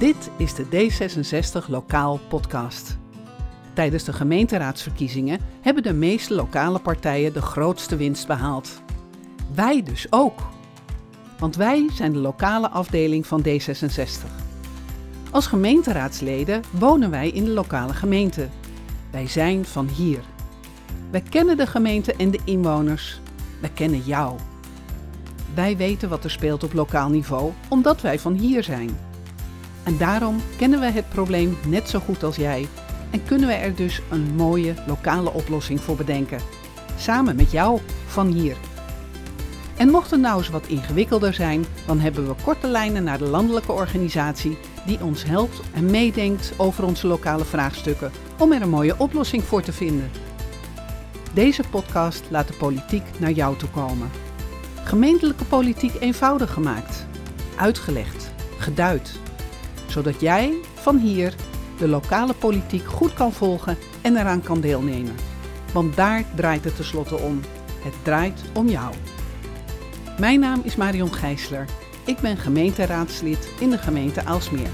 Dit is de D66 Lokaal Podcast. Tijdens de gemeenteraadsverkiezingen hebben de meeste lokale partijen de grootste winst behaald. Wij dus ook. Want wij zijn de lokale afdeling van D66. Als gemeenteraadsleden wonen wij in de lokale gemeente. Wij zijn van hier. Wij kennen de gemeente en de inwoners. Wij kennen jou. Wij weten wat er speelt op lokaal niveau, omdat wij van hier zijn. En daarom kennen we het probleem net zo goed als jij en kunnen we er dus een mooie lokale oplossing voor bedenken. Samen met jou van hier. En mocht het nou eens wat ingewikkelder zijn, dan hebben we korte lijnen naar de landelijke organisatie die ons helpt en meedenkt over onze lokale vraagstukken om er een mooie oplossing voor te vinden. Deze podcast laat de politiek naar jou toe komen. Gemeentelijke politiek eenvoudig gemaakt, uitgelegd, geduid, zodat jij van hier de lokale politiek goed kan volgen en eraan kan deelnemen. Want daar draait het tenslotte om. Het draait om jou. Mijn naam is Marion Gijsler. Ik ben gemeenteraadslid in de gemeente Aalsmeer.